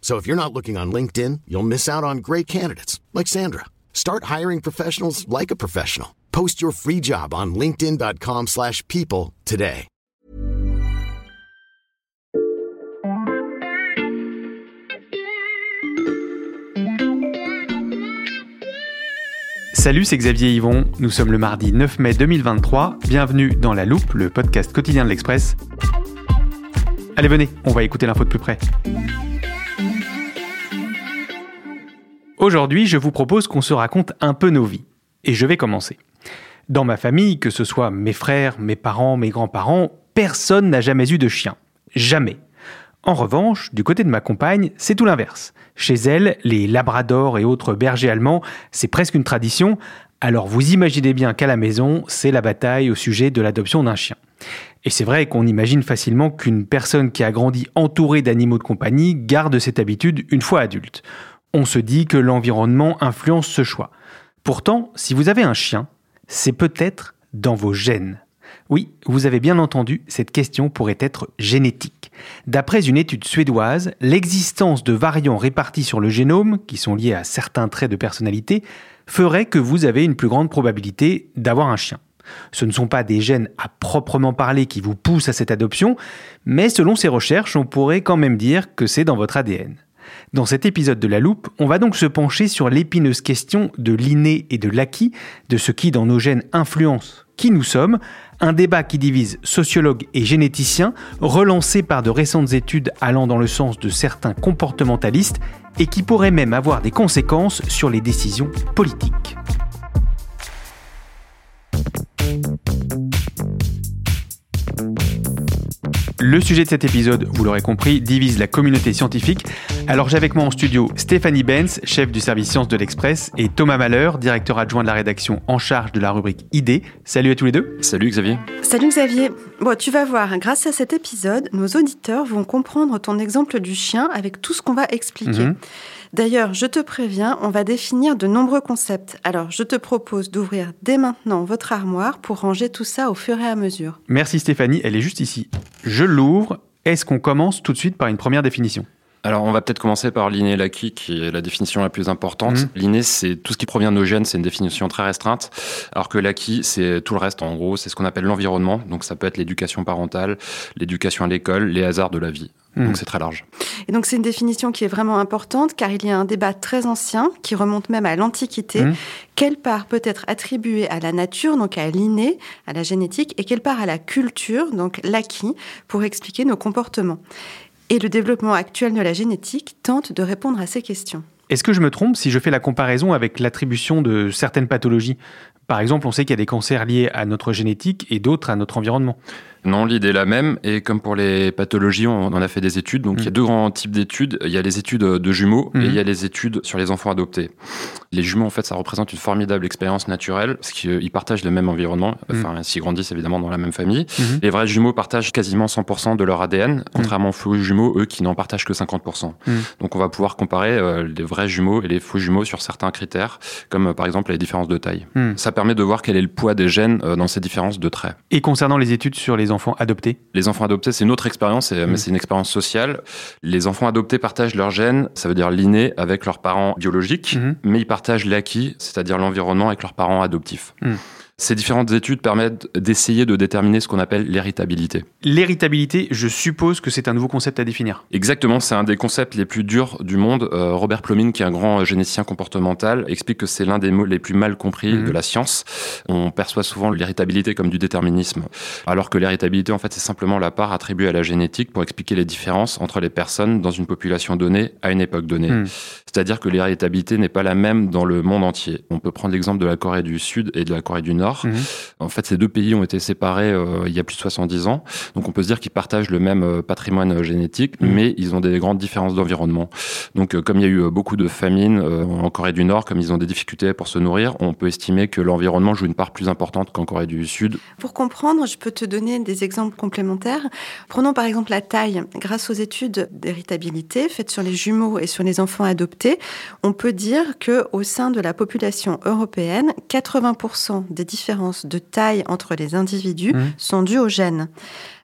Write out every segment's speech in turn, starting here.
So if you're not looking on LinkedIn, you'll miss out on great candidates like Sandra. Start hiring professionals like a professional. Post your free job on linkedin.com/people today. Salut, c'est Xavier Yvon. Nous sommes le mardi 9 mai 2023. Bienvenue dans La Loupe, le podcast quotidien de l'Express. Allez, venez, on va écouter l'info de plus près. Aujourd'hui, je vous propose qu'on se raconte un peu nos vies. Et je vais commencer. Dans ma famille, que ce soit mes frères, mes parents, mes grands-parents, personne n'a jamais eu de chien. Jamais. En revanche, du côté de ma compagne, c'est tout l'inverse. Chez elle, les labradors et autres bergers allemands, c'est presque une tradition. Alors vous imaginez bien qu'à la maison, c'est la bataille au sujet de l'adoption d'un chien. Et c'est vrai qu'on imagine facilement qu'une personne qui a grandi entourée d'animaux de compagnie garde cette habitude une fois adulte. On se dit que l'environnement influence ce choix. Pourtant, si vous avez un chien, c'est peut-être dans vos gènes. Oui, vous avez bien entendu, cette question pourrait être génétique. D'après une étude suédoise, l'existence de variants répartis sur le génome, qui sont liés à certains traits de personnalité, ferait que vous avez une plus grande probabilité d'avoir un chien. Ce ne sont pas des gènes à proprement parler qui vous poussent à cette adoption, mais selon ces recherches, on pourrait quand même dire que c'est dans votre ADN. Dans cet épisode de La Loupe, on va donc se pencher sur l'épineuse question de l'inné et de l'acquis, de ce qui dans nos gènes influence qui nous sommes, un débat qui divise sociologues et généticiens, relancé par de récentes études allant dans le sens de certains comportementalistes et qui pourrait même avoir des conséquences sur les décisions politiques. Le sujet de cet épisode, vous l'aurez compris, divise la communauté scientifique. Alors j'ai avec moi en studio Stéphanie Benz, chef du service sciences de l'Express, et Thomas Malheur, directeur adjoint de la rédaction en charge de la rubrique ID. Salut à tous les deux. Salut Xavier. Salut Xavier. Bon, tu vas voir, grâce à cet épisode, nos auditeurs vont comprendre ton exemple du chien avec tout ce qu'on va expliquer. Mhm. D'ailleurs, je te préviens, on va définir de nombreux concepts. Alors, je te propose d'ouvrir dès maintenant votre armoire pour ranger tout ça au fur et à mesure. Merci Stéphanie, elle est juste ici. Je l'ouvre. Est-ce qu'on commence tout de suite par une première définition? Alors, on va peut-être commencer par l'inné et l'acquis, qui est la définition la plus importante. Mhm. L'inné, c'est tout ce qui provient de nos gènes, c'est une définition très restreinte, alors que l'acquis, c'est tout le reste. En gros, c'est ce qu'on appelle l'environnement. Donc, ça peut être l'éducation parentale, l'éducation à l'école, les hasards de la vie. Donc, c'est très large. Et donc, c'est une définition qui est vraiment importante car il y a un débat très ancien qui remonte même à l'Antiquité. Mhm. Quelle part peut être attribuée à la nature, donc à l'inné, à la génétique, et quelle part à la culture, donc l'acquis, pour expliquer nos comportements? Et le développement actuel de la génétique tente de répondre à ces questions. Est-ce que je me trompe si je fais la comparaison avec l'attribution de certaines pathologies? Par exemple, on sait qu'il y a des cancers liés à notre génétique et d'autres à notre environnement. Non, l'idée est la même. Et comme pour les pathologies, on en a fait des études. Donc, il y a Mhm. deux grands types d'études. Il y a les études de jumeaux et il y a les études sur les enfants adoptés. Les jumeaux, en fait, ça représente une formidable expérience naturelle parce qu'ils partagent le même environnement. Mhm. Enfin, s'ils grandissent évidemment dans la même famille. Mhm. Les vrais jumeaux partagent quasiment 100% de leur ADN, contrairement aux faux jumeaux, eux, qui n'en partagent que 50%. Mhm. Donc, on va pouvoir comparer euh, les vrais jumeaux et les faux jumeaux sur certains critères, comme euh, par exemple les différences de taille. Ça permet de voir quel est le poids des gènes euh, dans ces différences de traits. Et concernant les études sur les enfants adoptés Les enfants adoptés, c'est une autre expérience, et- Mhm. mais c'est une expérience sociale. Les enfants adoptés partagent leurs gènes, ça veut dire l'inné avec leurs parents biologiques, Mhm. mais ils partagent l'acquis, c'est-à-dire l'environnement avec leurs parents adoptifs. Mhm. Ces différentes études permettent d'essayer de déterminer ce qu'on appelle l'héritabilité. L'héritabilité, je suppose que c'est un nouveau concept à définir. Exactement, c'est un des concepts les plus durs du monde. Euh, Robert Plomin, qui est un grand généticien comportemental, explique que c'est l'un des mots les plus mal compris Mhm. de la science. On perçoit souvent l'héritabilité comme du déterminisme, alors que l'héritabilité, en fait, c'est simplement la part attribuée à la génétique pour expliquer les différences entre les personnes dans une population donnée à une époque donnée. Mhm. C'est-à-dire que l'héritabilité n'est pas la même dans le monde entier. On peut prendre l'exemple de la Corée du Sud et de la Corée du Nord. Mhm. En fait, ces deux pays ont été séparés euh, il y a plus de 70 ans. Donc on peut se dire qu'ils partagent le même euh, patrimoine euh, génétique, Mhm. mais ils ont des grandes différences d'environnement. Donc euh, comme il y a eu euh, beaucoup de famines euh, en Corée du Nord, comme ils ont des difficultés pour se nourrir, on peut estimer que l'environnement joue une part plus importante qu'en Corée du Sud. Pour comprendre, je peux te donner des exemples complémentaires. Prenons par exemple la taille. Grâce aux études d'héritabilité faites sur les jumeaux et sur les enfants adoptés, on peut dire que au sein de la population européenne, 80% des différences de taille entre les individus Mhm. sont dues aux gènes.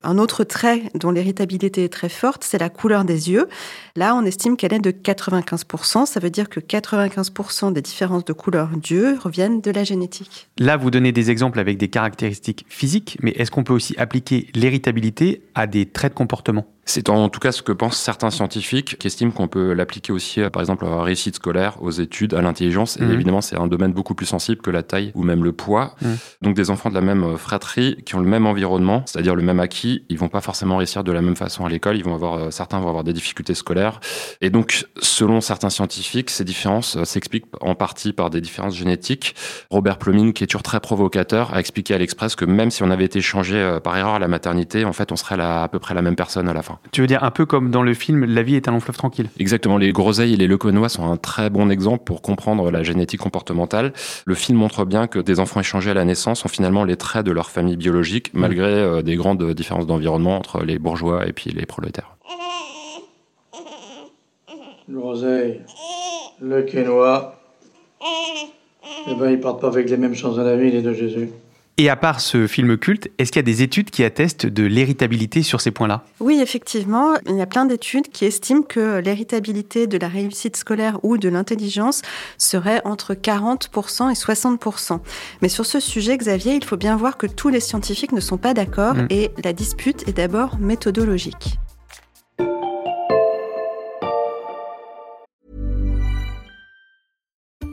Un autre trait dont l'héritabilité est très forte, c'est la couleur des yeux. Là, on estime qu'elle est de 95%. Ça veut dire que 95% des différences de couleur d'yeux reviennent de la génétique. Là, vous donnez des exemples avec des caractéristiques physiques, mais est-ce qu'on peut aussi appliquer l'héritabilité à des traits de comportement? C'est en tout cas ce que pensent certains scientifiques qui estiment qu'on peut l'appliquer aussi, par exemple, à la réussite scolaire, aux études, à l'intelligence. Et Mhm. évidemment, c'est un domaine beaucoup plus sensible que la taille ou même le poids. Mhm. Donc, des enfants de la même fratrie qui ont le même environnement, c'est-à-dire le même acquis, ils vont pas forcément réussir de la même façon à l'école. Ils vont avoir, euh, certains vont avoir des difficultés scolaires. Et donc, selon certains scientifiques, ces différences euh, s'expliquent en partie par des différences génétiques. Robert Plomin, qui est toujours très provocateur, a expliqué à l'Express que même si on avait été changé euh, par erreur à la maternité, en fait, on serait à peu près la même personne à la fin. Tu veux dire un peu comme dans le film La vie est un long fleuve tranquille? Exactement, les groseilles et les leuconois sont un très bon exemple pour comprendre la génétique comportementale. Le film montre bien que des enfants échangés à la naissance ont finalement les traits de leur famille biologique, malgré euh, des grandes différences d'environnement entre les bourgeois et puis les prolétaires. L'oseille, le quinoa. Eh ben, ils partent pas avec les mêmes chances dans la vie, les deux Jésus. Et à part ce film culte, est-ce qu'il y a des études qui attestent de l'héritabilité sur ces points-là? Oui, effectivement, il y a plein d'études qui estiment que l'héritabilité de la réussite scolaire ou de l'intelligence serait entre 40% et 60%. Mais sur ce sujet, Xavier, il faut bien voir que tous les scientifiques ne sont pas d'accord Mm. et la dispute est d'abord méthodologique.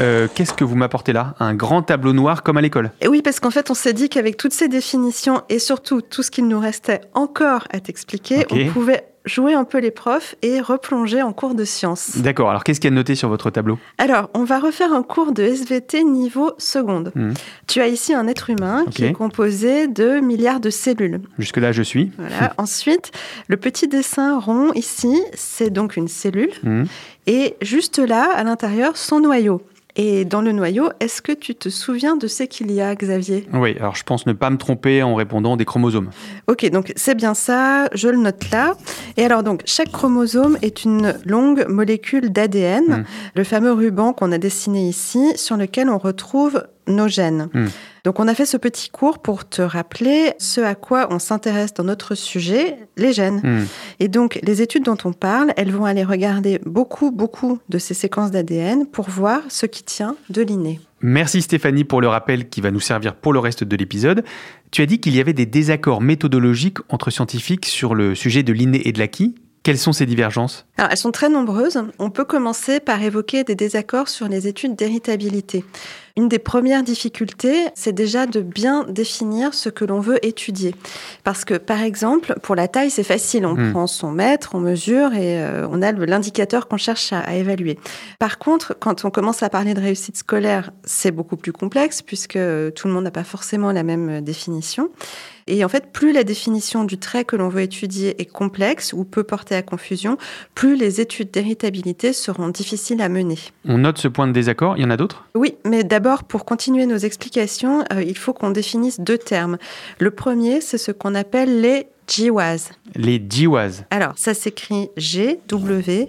Euh, Qu'est-ce que vous m'apportez là? Un grand tableau noir comme à l'école? Et oui, parce qu'en fait, on s'est dit qu'avec toutes ces définitions et surtout tout ce qu'il nous restait encore à t'expliquer, on pouvait jouer un peu les profs et replonger en cours de sciences. D'accord, alors qu'est-ce qu'il y a de noté sur votre tableau? Alors, on va refaire un cours de SVT niveau seconde. Mhm. Tu as ici un être humain qui est composé de milliards de cellules. Jusque-là, je suis. Voilà. Ensuite, le petit dessin rond ici, c'est donc une cellule. Mhm. Et juste là, à l'intérieur, son noyau. Et dans le noyau, est-ce que tu te souviens de ce qu'il y a, Xavier? Oui, alors je pense ne pas me tromper en répondant des chromosomes. Ok, donc c'est bien ça, je le note là. Et alors donc, chaque chromosome est une longue molécule d'ADN, Mm. le fameux ruban qu'on a dessiné ici, sur lequel on retrouve nos gènes. Mm. Donc on a fait ce petit cours pour te rappeler ce à quoi on s'intéresse dans notre sujet, les gènes. Hmm. Et donc les études dont on parle, elles vont aller regarder beaucoup, beaucoup de ces séquences d'ADN pour voir ce qui tient de l'inné. Merci Stéphanie pour le rappel qui va nous servir pour le reste de l'épisode. Tu as dit qu'il y avait des désaccords méthodologiques entre scientifiques sur le sujet de l'inné et de l'acquis. Quelles sont ces divergences? Alors, elles sont très nombreuses. On peut commencer par évoquer des désaccords sur les études d'héritabilité. Une des premières difficultés, c'est déjà de bien définir ce que l'on veut étudier. Parce que, par exemple, pour la taille, c'est facile. On Mm. prend son mètre, on mesure et euh, on a l'indicateur qu'on cherche à, à évaluer. Par contre, quand on commence à parler de réussite scolaire, c'est beaucoup plus complexe puisque tout le monde n'a pas forcément la même définition. Et en fait, plus la définition du trait que l'on veut étudier est complexe ou peut porter à confusion, plus les études d'héritabilité seront difficiles à mener. On note ce point de désaccord, il y en a d'autres? Oui, mais d'abord, pour continuer nos explications, euh, il faut qu'on définisse deux termes. Le premier, c'est ce qu'on appelle les GWAS. Les GWAS. Alors, ça s'écrit G-W-A-S.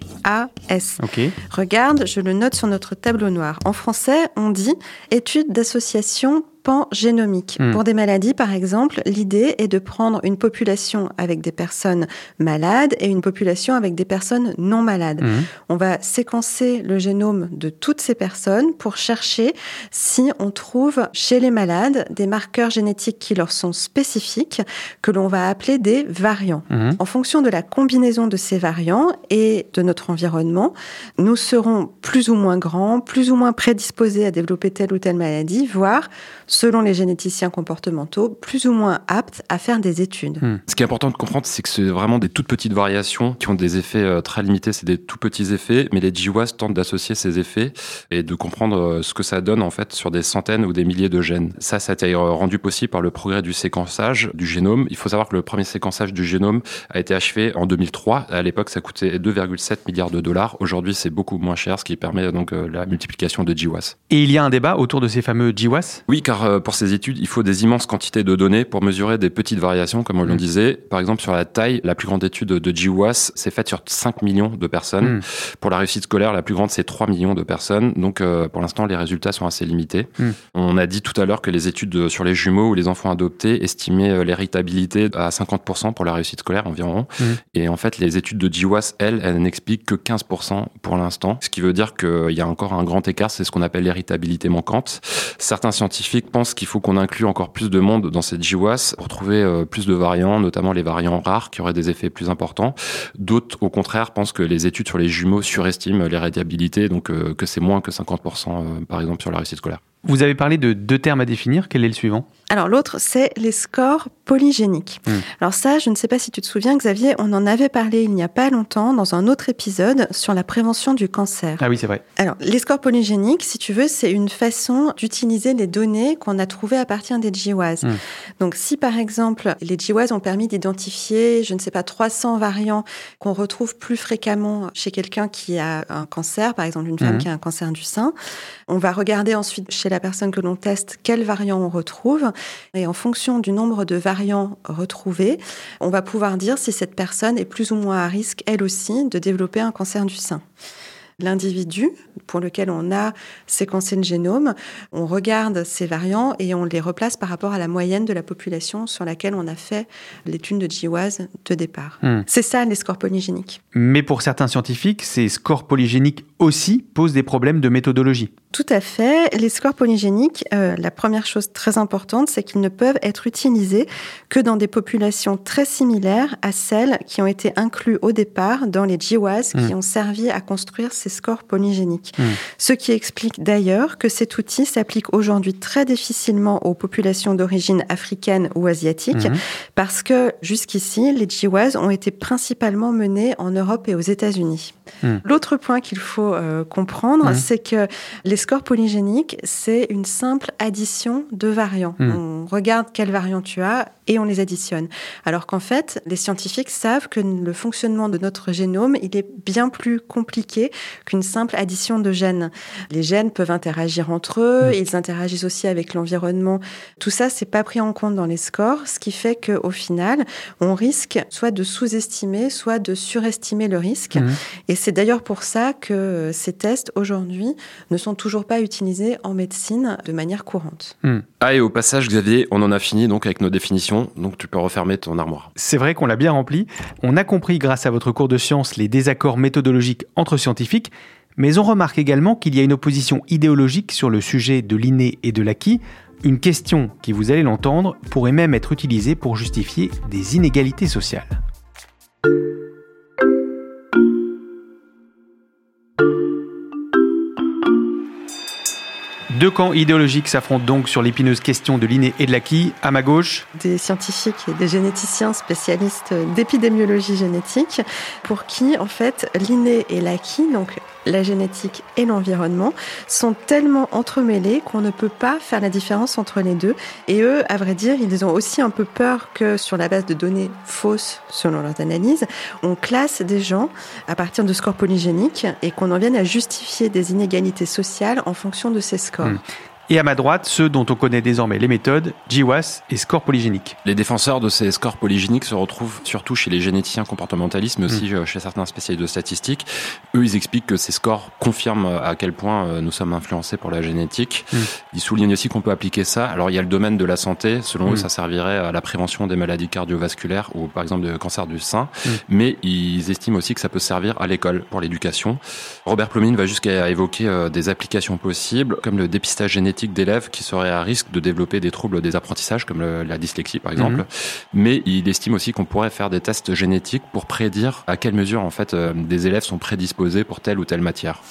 Ok. Regarde, je le note sur notre tableau noir. En français, on dit étude d'association génomique. Hmm. Pour des maladies, par exemple, l'idée est de prendre une population avec des personnes malades et une population avec des personnes non malades. Mhm. On va séquencer le génome de toutes ces personnes pour chercher si on trouve chez les malades des marqueurs génétiques qui leur sont spécifiques, que l'on va appeler des variants. Mhm. En fonction de la combinaison de ces variants et de notre environnement, nous serons plus ou moins grands, plus ou moins prédisposés à développer telle ou telle maladie, voire selon les généticiens comportementaux, plus ou moins aptes à faire des études. Hmm. Ce qui est important de comprendre, c'est que c'est vraiment des toutes petites variations qui ont des effets euh, très limités. C'est des tout petits effets, mais les GWAS tentent d'associer ces effets et de comprendre euh, ce que ça donne en fait sur des centaines ou des milliers de gènes. Ça, ça a été euh, rendu possible par le progrès du séquençage du génome. Il faut savoir que le premier séquençage du génome a été achevé en 2003. À l'époque, ça coûtait 2,7 milliards de dollars. Aujourd'hui, c'est beaucoup moins cher, ce qui permet donc la multiplication de GWAS. Et il y a un débat autour de ces fameux GWAS Oui, car euh, pour ces études, il faut des immenses quantités de données pour mesurer des petites variations, comme on le Mm. disait. Par exemple, sur la taille, la plus grande étude de GWAS s'est faite sur 5 millions de personnes. Mm. Pour la réussite scolaire, la plus grande, c'est 3 millions de personnes. Donc, euh, pour l'instant, les résultats sont assez limités. Mm. On a dit tout à l'heure que les études de- sur les jumeaux ou les enfants adoptés estimaient euh, l'héritabilité à 50% pour la réussite scolaire environ. Et en fait, les études de GWAS, elles, elles n'expliquent que 15% pour l'instant. Ce qui veut dire qu'il y a encore un grand écart, c'est ce qu'on appelle l'héritabilité manquante. Certains scientifiques pensent qu'il faut qu'on inclue encore plus de monde dans cette GWAS pour trouver euh, plus de variants, notamment les variants rares qui auraient des effets plus importants. D'autres, au contraire, pensent que les études sur les jumeaux surestiment l'héritabilité, donc euh, que c'est moins que 50% euh, par exemple sur la réussite scolaire. Vous avez parlé de deux termes à définir, quel est le suivant? Alors l'autre, c'est les scores polygéniques. Hmm. Alors ça, je ne sais pas si tu te souviens, Xavier, on en avait parlé il n'y a pas longtemps dans un autre épisode sur la prévention du cancer. Ah oui, c'est vrai. Alors, les scores polygéniques, si tu veux, c'est une façon d'utiliser les données qu'on a trouvées à partir des GWAS. Mm. Donc, si par exemple, les GWAS ont permis d'identifier, je ne sais pas, 300 variants qu'on retrouve plus fréquemment chez quelqu'un qui a un cancer, par exemple une femme Mhm. qui a un cancer du sein, on va regarder ensuite chez la personne que l'on teste quels variants on retrouve. Et en fonction du nombre de variants retrouvés, on va pouvoir dire si cette personne est plus ou moins à risque, elle aussi, de développer un cancer du sein l'individu pour lequel on a séquencé le génome, on regarde ces variants et on les replace par rapport à la moyenne de la population sur laquelle on a fait l'étude de GWAS de départ. Hmm. C'est ça les scores polygéniques. Mais pour certains scientifiques, ces scores polygéniques aussi posent des problèmes de méthodologie. Tout à fait. Les scores polygéniques, euh, la première chose très importante, c'est qu'ils ne peuvent être utilisés que dans des populations très similaires à celles qui ont été incluses au départ dans les GWAS qui Mm. ont servi à construire ces scores polygéniques. Mm. Ce qui explique d'ailleurs que cet outil s'applique aujourd'hui très difficilement aux populations d'origine africaine ou asiatique Mhm. parce que jusqu'ici, les GWAS ont été principalement menés en Europe et aux États-Unis. L'autre point qu'il faut euh, comprendre, Mhm. c'est que les scores polygéniques, c'est une simple addition de variants. Mm. On regarde quels variants tu as et on les additionne. Alors qu'en fait, les scientifiques savent que le fonctionnement de notre génome, il est bien plus compliqué qu'une simple addition de gènes. Les gènes peuvent interagir entre eux, Mm. ils interagissent aussi avec l'environnement. Tout ça, c'est pas pris en compte dans les scores, ce qui fait qu'au final, on risque soit de sous-estimer, soit de surestimer le risque. Et c'est d'ailleurs pour ça que ces tests aujourd'hui ne sont toujours pas utilisés en médecine de manière courante. Hmm. Ah, et au passage, Xavier, on en a fini donc avec nos définitions, donc tu peux refermer ton armoire. C'est vrai qu'on l'a bien rempli. On a compris grâce à votre cours de sciences les désaccords méthodologiques entre scientifiques, mais on remarque également qu'il y a une opposition idéologique sur le sujet de l'inné et de l'acquis, une question qui, vous allez l'entendre, pourrait même être utilisée pour justifier des inégalités sociales. Deux camps idéologiques s'affrontent donc sur l'épineuse question de l'inné et de l'acquis. À ma gauche, des scientifiques et des généticiens spécialistes d'épidémiologie génétique pour qui, en fait, l'inné et l'acquis, donc la génétique et l'environnement, sont tellement entremêlés qu'on ne peut pas faire la différence entre les deux. Et eux, à vrai dire, ils ont aussi un peu peur que sur la base de données fausses, selon leurs analyses, on classe des gens à partir de scores polygéniques et qu'on en vienne à justifier des inégalités sociales en fonction de ces scores. Mm. Et à ma droite, ceux dont on connaît désormais les méthodes, GWAS et score polygénique. Les défenseurs de ces scores polygéniques se retrouvent surtout chez les généticiens comportementalistes, mais aussi mm. chez certains spécialistes de statistiques. Eux, ils expliquent que ces scores confirment à quel point euh, nous sommes influencés pour la génétique. Mm. Ils soulignent aussi qu'on peut appliquer ça. Alors, il y a le domaine de la santé. Selon eux, mm. ça servirait à la prévention des maladies cardiovasculaires ou, par exemple, de cancer du sein. Mais ils estiment aussi que ça peut servir à l'école pour l'éducation. Robert Plomine va jusqu'à évoquer euh, des applications possibles, comme le dépistage génétique d'élèves qui seraient à risque de développer des troubles des apprentissages, comme la dyslexie par exemple. Mhm. Mais il estime aussi qu'on pourrait faire des tests génétiques pour prédire à quelle mesure en fait euh, des élèves sont prédisposés pour telle ou telle matière.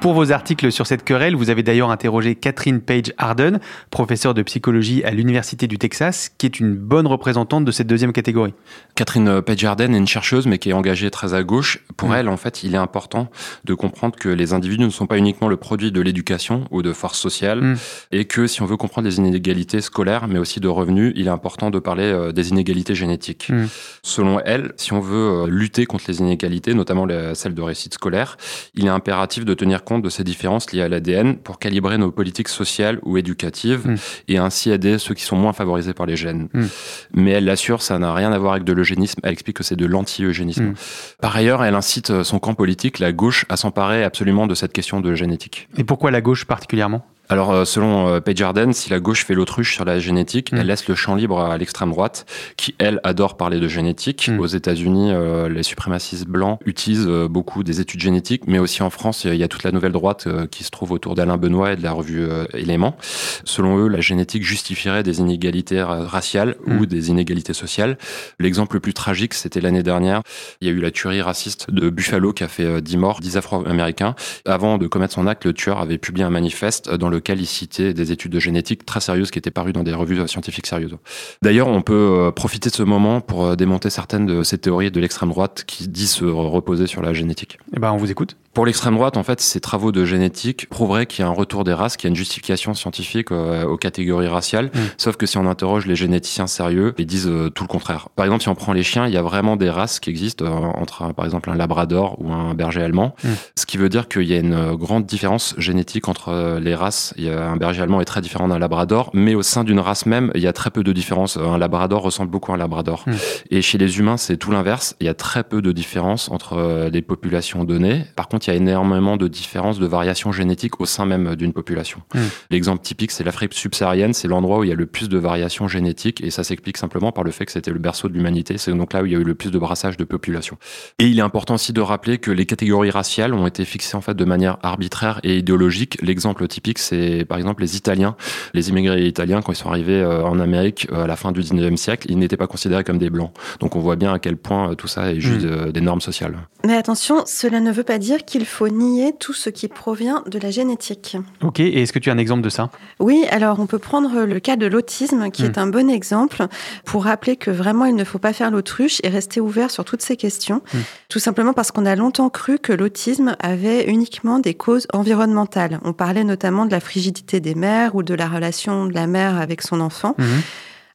Pour vos articles sur cette querelle, vous avez d'ailleurs interrogé Catherine Page Harden, professeure de psychologie à l'Université du Texas, qui est une bonne représentante de cette deuxième catégorie. Catherine Page Harden est une chercheuse, mais qui est engagée très à gauche. Pour mm. elle, en fait, il est important de comprendre que les individus ne sont pas uniquement le produit de l'éducation ou de forces sociales, mm. et que si on veut comprendre les inégalités scolaires, mais aussi de revenus, il est important de parler euh, des inégalités génétiques. Mm. Selon elle, si on veut euh, lutter contre les inégalités, notamment celles de réussite scolaire, il est impératif de tenir compte de ces différences liées à l'ADN pour calibrer nos politiques sociales ou éducatives hmm. et ainsi aider ceux qui sont moins favorisés par les gènes. Hmm. Mais elle l'assure, ça n'a rien à voir avec de l'eugénisme, elle explique que c'est de l'anti-eugénisme. Hmm. Par ailleurs, elle incite son camp politique, la gauche, à s'emparer absolument de cette question de génétique. Et pourquoi la gauche particulièrement? Alors, euh, selon euh, Page Arden, si la gauche fait l'autruche sur la génétique, mm. elle laisse le champ libre à l'extrême droite, qui, elle, adore parler de génétique. Mm. Aux États-Unis, euh, les suprémacistes blancs utilisent beaucoup des études génétiques, mais aussi en France, il y a toute la nouvelle droite qui se trouve autour d'Alain Benoît et de la revue Éléments. Selon eux, la génétique justifierait des inégalités raciales mm. ou des inégalités sociales. L'exemple le plus tragique, c'était l'année dernière. Il y a eu la tuerie raciste de Buffalo qui a fait 10 morts, 10 Afro-Américains. Avant de commettre son acte, le tueur avait publié un manifeste dans le citait des études de génétique très sérieuses qui étaient parues dans des revues scientifiques sérieuses. D'ailleurs, on peut euh, profiter de ce moment pour euh, démonter certaines de ces théories de l'extrême droite qui disent se reposer sur la génétique. Eh ben, on vous écoute. Pour l'extrême droite, en fait, ces travaux de génétique prouveraient qu'il y a un retour des races, qu'il y a une justification scientifique euh, aux catégories raciales. Mm. Sauf que si on interroge les généticiens sérieux, ils disent tout le contraire. Par exemple, si on prend les chiens, il y a vraiment des races qui existent entre, par exemple, un labrador ou un berger allemand. Mm. Ce qui veut dire qu'il y a une grande différence génétique entre les races il y a un berger allemand est très différent d'un labrador, mais au sein d'une race même, il y a très peu de différence. Un labrador ressemble beaucoup à un labrador. Hmm. Et chez les humains, c'est tout l'inverse. Il y a très peu de différence entre euh, les populations données. Par contre, il y a énormément de différences, de variations génétiques au sein même d'une population. Hmm. L'exemple typique, c'est l'Afrique subsaharienne. C'est l'endroit où il y a le plus de variations génétiques et ça s'explique simplement par le fait que c'était le berceau de l'humanité. C'est donc là où il y a eu le plus de brassage de population. Et il est important aussi de rappeler que les catégories raciales ont été fixées en fait de manière arbitraire et idéologique. L'exemple typique, c'est par exemple les Italiens, les immigrés italiens quand ils sont arrivés euh, en Amérique euh, à la fin du 19e siècle, ils n'étaient pas considérés comme des blancs. Donc on voit bien à quel point euh, tout ça est juste hmm. des normes sociales. Mais attention, cela ne veut pas dire qu'il faut nier tout ce qui provient de la génétique. Ok, et est-ce que tu as un exemple de ça? Oui, alors on peut prendre le cas de l'autisme qui est hmm. un bon exemple pour rappeler que vraiment il ne faut pas faire l'autruche et rester ouvert sur toutes ces questions. Hmm. Tout simplement parce qu'on a longtemps cru que l'autisme avait uniquement des causes environnementales. On parlait notamment de la frigidité des mères ou de la relation de la mère avec son enfant. Mhm.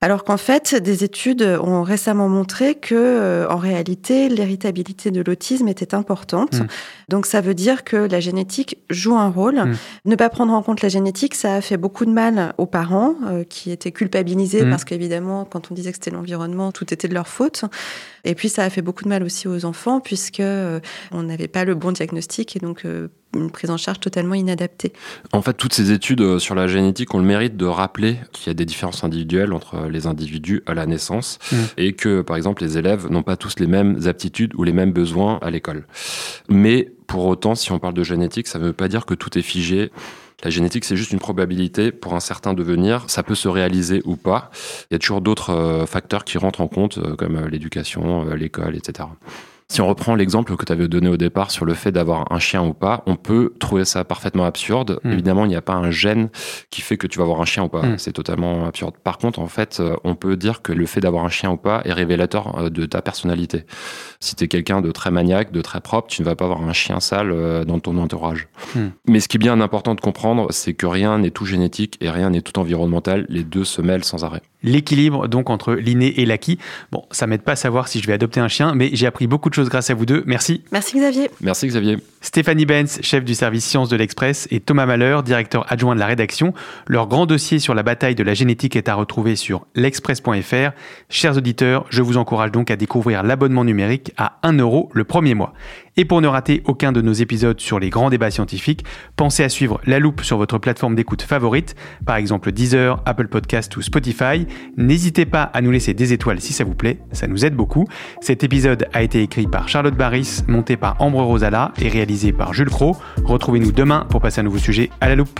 Alors qu'en fait, des études ont récemment montré que, euh, en réalité, l'héritabilité de l'autisme était importante. Mhm. Donc, ça veut dire que la génétique joue un rôle. Mhm. Ne pas prendre en compte la génétique, ça a fait beaucoup de mal aux parents euh, qui étaient culpabilisés parce qu'évidemment, quand on disait que c'était l'environnement, tout était de leur faute. Et puis ça a fait beaucoup de mal aussi aux enfants puisque euh, on n'avait pas le bon diagnostic et donc euh, une prise en charge totalement inadaptée. En fait, toutes ces études euh, sur la génétique ont le mérite de rappeler qu'il y a des différences individuelles entre les individus à la naissance mmh. et que, par exemple, les élèves n'ont pas tous les mêmes aptitudes ou les mêmes besoins à l'école. Mais pour autant, si on parle de génétique, ça ne veut pas dire que tout est figé. La génétique, c'est juste une probabilité pour un certain devenir. Ça peut se réaliser ou pas. Il y a toujours d'autres euh, facteurs qui rentrent en compte, euh, comme euh, l'éducation, l'école, etc. Si on reprend l'exemple que tu avais donné au départ sur le fait d'avoir un chien ou pas, on peut trouver ça parfaitement absurde. Mm. Évidemment, il n'y a pas un gène qui fait que tu vas avoir un chien ou pas. Mm. C'est totalement absurde. Par contre, en fait, euh, on peut dire que le fait d'avoir un chien ou pas est révélateur euh, de ta personnalité. Si tu es quelqu'un de très maniaque, de très propre, tu ne vas pas avoir un chien sale euh, dans ton entourage. Mm. Mais ce qui est bien important de comprendre, c'est que rien n'est tout génétique et rien n'est tout environnemental. Les deux se mêlent sans arrêt. L'équilibre donc entre l'inné et l'acquis. Bon, ça m'aide pas à savoir si je vais adopter un chien, mais j'ai appris beaucoup de choses grâce à vous deux. Merci. Merci Xavier. Merci Xavier. Stéphanie Benz, chef du service sciences de l'Express, et Thomas Malheur, directeur adjoint de la rédaction. Leur grand dossier sur la bataille de la génétique est à retrouver sur l'express.fr. Chers auditeurs, je vous encourage donc à découvrir l'abonnement numérique à 1 euro le premier mois. Et pour ne rater aucun de nos épisodes sur les grands débats scientifiques, pensez à suivre La Loupe sur votre plateforme d'écoute favorite, par exemple Deezer, Apple Podcast ou Spotify. N'hésitez pas à nous laisser des étoiles si ça vous plaît, ça nous aide beaucoup. Cet épisode a été écrit par Charlotte Barris, monté par Ambre Rosala et réalisé par Jules Cro. Retrouvez-nous demain pour passer un nouveau sujet à La Loupe.